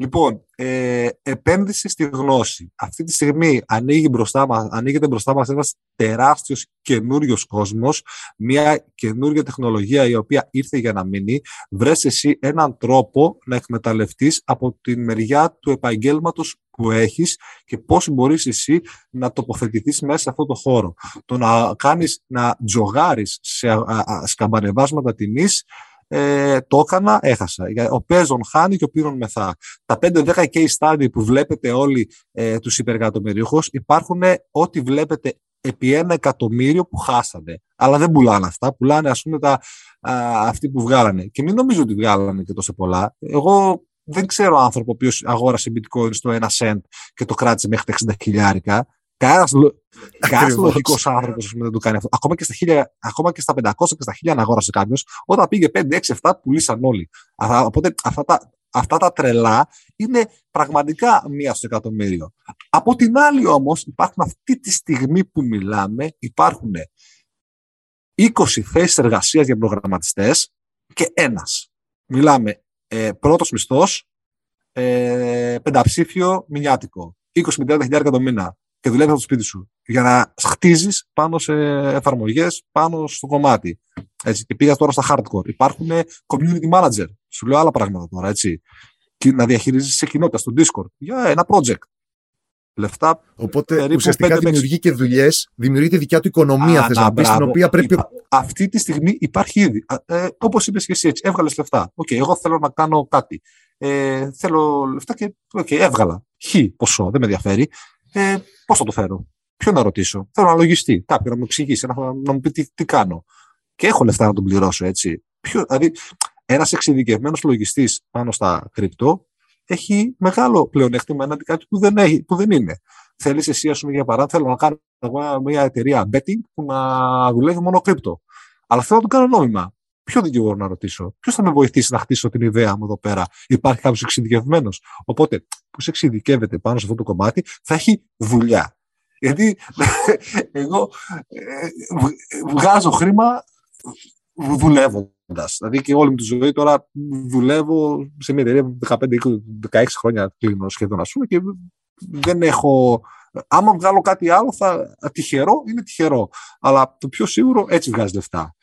λοιπόν, ε, επένδυση στη γνώση. Αυτή τη στιγμή ανοίγει μπροστά μας, ανοίγεται μπροστά μας ένας τεράστιος καινούριος κόσμος, μια καινούργια τεχνολογία η οποία ήρθε για να μείνει. Βρες εσύ έναν τρόπο να εκμεταλλευτείς από τη μεριά του επαγγέλματος που έχεις και πώς μπορείς εσύ να τοποθετηθείς μέσα σε αυτό το χώρο. Το να κάνεις, να τζογάρεις σε σκαμπανεβάσματα τιμής ε, το έκανα, έχασα. Ο παίζον χάνει και ο πύρον μεθά. Τα 5-10 case study που βλέπετε όλοι ε, τους υπεργατομερίχους υπάρχουν ό,τι βλέπετε επί ένα εκατομμύριο που χάσανε. Αλλά δεν πουλάνε αυτά. Πουλάνε ας πούμε τα, α, αυτοί που βγάλανε. Και μην νομίζω ότι βγάλανε και τόσο πολλά. Εγώ δεν ξέρω άνθρωπο ο οποίος αγόρασε bitcoin στο 1 cent και το κράτησε μέχρι τα 60 χιλιάρικα. Κανένα *laughs* λογικός άνθρωπος δεν το κάνει αυτό. Ακόμα και, στα 1000, ακόμα και στα 500 και στα 1000 να αγόρασε κάποιος, όταν πήγε 5, 6, 7, πουλήσαν όλοι. Οπότε αυτά τα, αυτά τα τρελά είναι πραγματικά μία στο εκατομμύριο. Από την άλλη όμως, υπάρχουν αυτή τη στιγμή που μιλάμε, υπάρχουν 20 θέσεις εργασίας για προγραμματιστές και ένας. Μιλάμε ε, πρώτος μισθός, ε, πενταψήφιο μηνιάτικο. 20 με 30 χιλιάρια το μήνα και δουλεύεις από το σπίτι σου. Για να χτίζεις πάνω σε εφαρμογές, πάνω στο κομμάτι. Έτσι. Και πήγα τώρα στα hardcore. Υπάρχουν community manager. Σου λέω άλλα πράγματα τώρα, έτσι. Και να διαχειρίζεσαι κοινότητα στο Discord για ένα project. Λεφτά. Οπότε ουσιαστικά δημιουργεί και δουλειές, δημιουργεί τη δικιά του οικονομία, θες να πεις, στην οποία πρέπει. Αυτή τη στιγμή υπάρχει ήδη. Ε, Όπως είπες και εσύ, έτσι, έβγαλες λεφτά. OK, okay, εγώ θέλω να κάνω κάτι. Ε, θέλω λεφτά και okay, έβγαλα. Χ ποσό, δεν με ενδιαφέρει. Ε, Πώς θα το φέρω, Ποιο να ρωτήσω; Θέλω να λογιστεί, κάποιον να μου εξηγήσει, να, να μου πει τι, τι κάνω. Και έχω λεφτά να τον πληρώσω έτσι. Ποιο, δηλαδή, ένας εξειδικευμένος λογιστής πάνω στα κρυπτό έχει μεγάλο πλεονέκτημα έναντι κάτι που δεν, έχει, που δεν είναι. Θέλεις εσύ, ας πούμε, για παράδειγμα, θέλω να κάνω μια εταιρεία betting που να δουλεύει μόνο κρυπτό. Αλλά θέλω να το κάνω νόμιμα. Ποιο δικηγόρο να ρωτήσω, Ποιος θα με βοηθήσει να χτίσω την ιδέα μου εδώ πέρα; Υπάρχει κάποιος εξειδικευμένος; Οπότε, που εξειδικεύεται πάνω σε αυτό το κομμάτι, θα έχει δουλειά. Γιατί *laughs* εγώ ε, βγάζω χρήμα δουλεύοντας. Δηλαδή και όλη μου τη ζωή τώρα δουλεύω σε μια εταιρεία 15-16 χρόνια κλείνω σχεδόν, ας πούμε, και δεν έχω. Άμα βγάλω κάτι άλλο, θα τυχερό είναι τυχερό. Αλλά το πιο σίγουρο έτσι βγάζει λεφτά.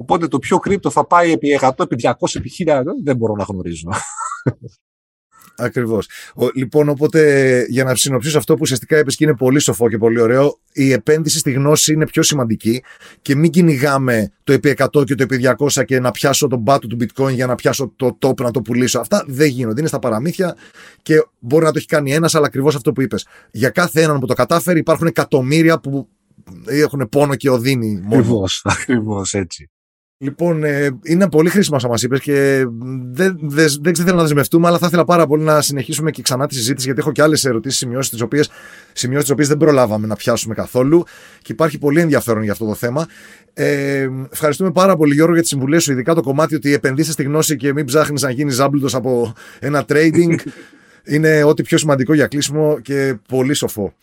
Οπότε το πιο κρύπτο θα πάει επί 100, επί 200, επί 1000, δεν μπορώ να γνωρίζω. Ακριβώς. Λοιπόν, οπότε για να συνοψίσω αυτό που ουσιαστικά είπες και είναι πολύ σοφό και πολύ ωραίο, η επένδυση στη γνώση είναι πιο σημαντική και μην κυνηγάμε το επί 100 και το επί 200 και να πιάσω τον πάτο του bitcoin για να πιάσω το top να το πουλήσω. Αυτά δεν γίνονται. Είναι στα παραμύθια και μπορεί να το έχει κάνει ένας, αλλά ακριβώς αυτό που είπες. Για κάθε έναν που το κατάφερε υπάρχουν εκατομμύρια που έχουν πόνο και οδύνη. Ακριβώς, ακριβώς έτσι. Λοιπόν, ε, είναι πολύ χρήσιμο όσα μας είπες και δεν, δεν, δεν θέλω να δεσμευτούμε, αλλά θα ήθελα πάρα πολύ να συνεχίσουμε και ξανά τη συζήτηση, γιατί έχω και άλλες ερωτήσεις, σημειώσεις, τις οποίες σημειώσεις τις δεν προλάβαμε να πιάσουμε καθόλου και υπάρχει πολύ ενδιαφέρον για αυτό το θέμα. Ε, ευχαριστούμε πάρα πολύ, Γιώργο, για τις συμβουλές σου, ειδικά το κομμάτι ότι επενδύσεις στη γνώση και μην ψάχνεις να γίνεις ζάμπλουτος από ένα trading. *laughs* είναι ό,τι πιο σημαντικό για κλείσιμο και πολύ σοφό.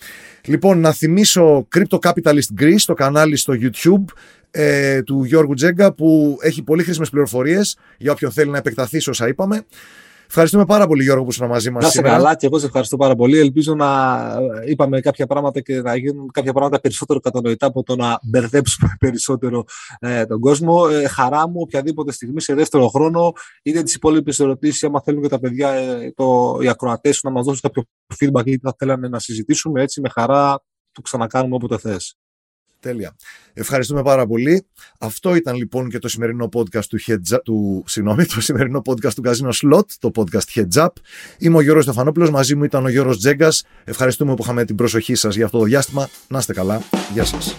Λοιπόν, να θυμίσω Crypto Capitalist Greece, το κανάλι στο YouTube ε, του Γιώργου Τζέγκα που έχει πολύ χρήσιμες πληροφορίες για όποιον θέλει να επεκταθεί σε όσα είπαμε. Ευχαριστούμε πάρα πολύ, Γιώργο, που ήσουν μαζί μας. Να είσαι καλά και εγώ σε ευχαριστώ πάρα πολύ. Ελπίζω να είπαμε κάποια πράγματα και να γίνουν κάποια πράγματα περισσότερο κατανοητά από το να μπερδέψουμε *laughs* περισσότερο ε, τον κόσμο. Ε, χαρά μου οποιαδήποτε στιγμή σε δεύτερο χρόνο, είτε τις υπόλοιπες ερωτήσεις, άμα θέλουν και τα παιδιά, ε, το, οι ακροατές να μας δώσουν κάποιο feedback ή θα θέλανε να συζητήσουμε, έτσι με χαρά το ξανακάνουμε όποτε θες. Τέλεια. Ευχαριστούμε πάρα πολύ. Αυτό ήταν λοιπόν και το σημερινό podcast του, Heads του, συγγνώμη, το σημερινό podcast του Casino Slot, το podcast Heads Up. Είμαι ο Γιώργος Στεφανόπουλος, μαζί μου ήταν ο Γιώργος Τζέγκας. Ευχαριστούμε που είχαμε την προσοχή σας για αυτό το διάστημα. Να είστε καλά. Γεια σας.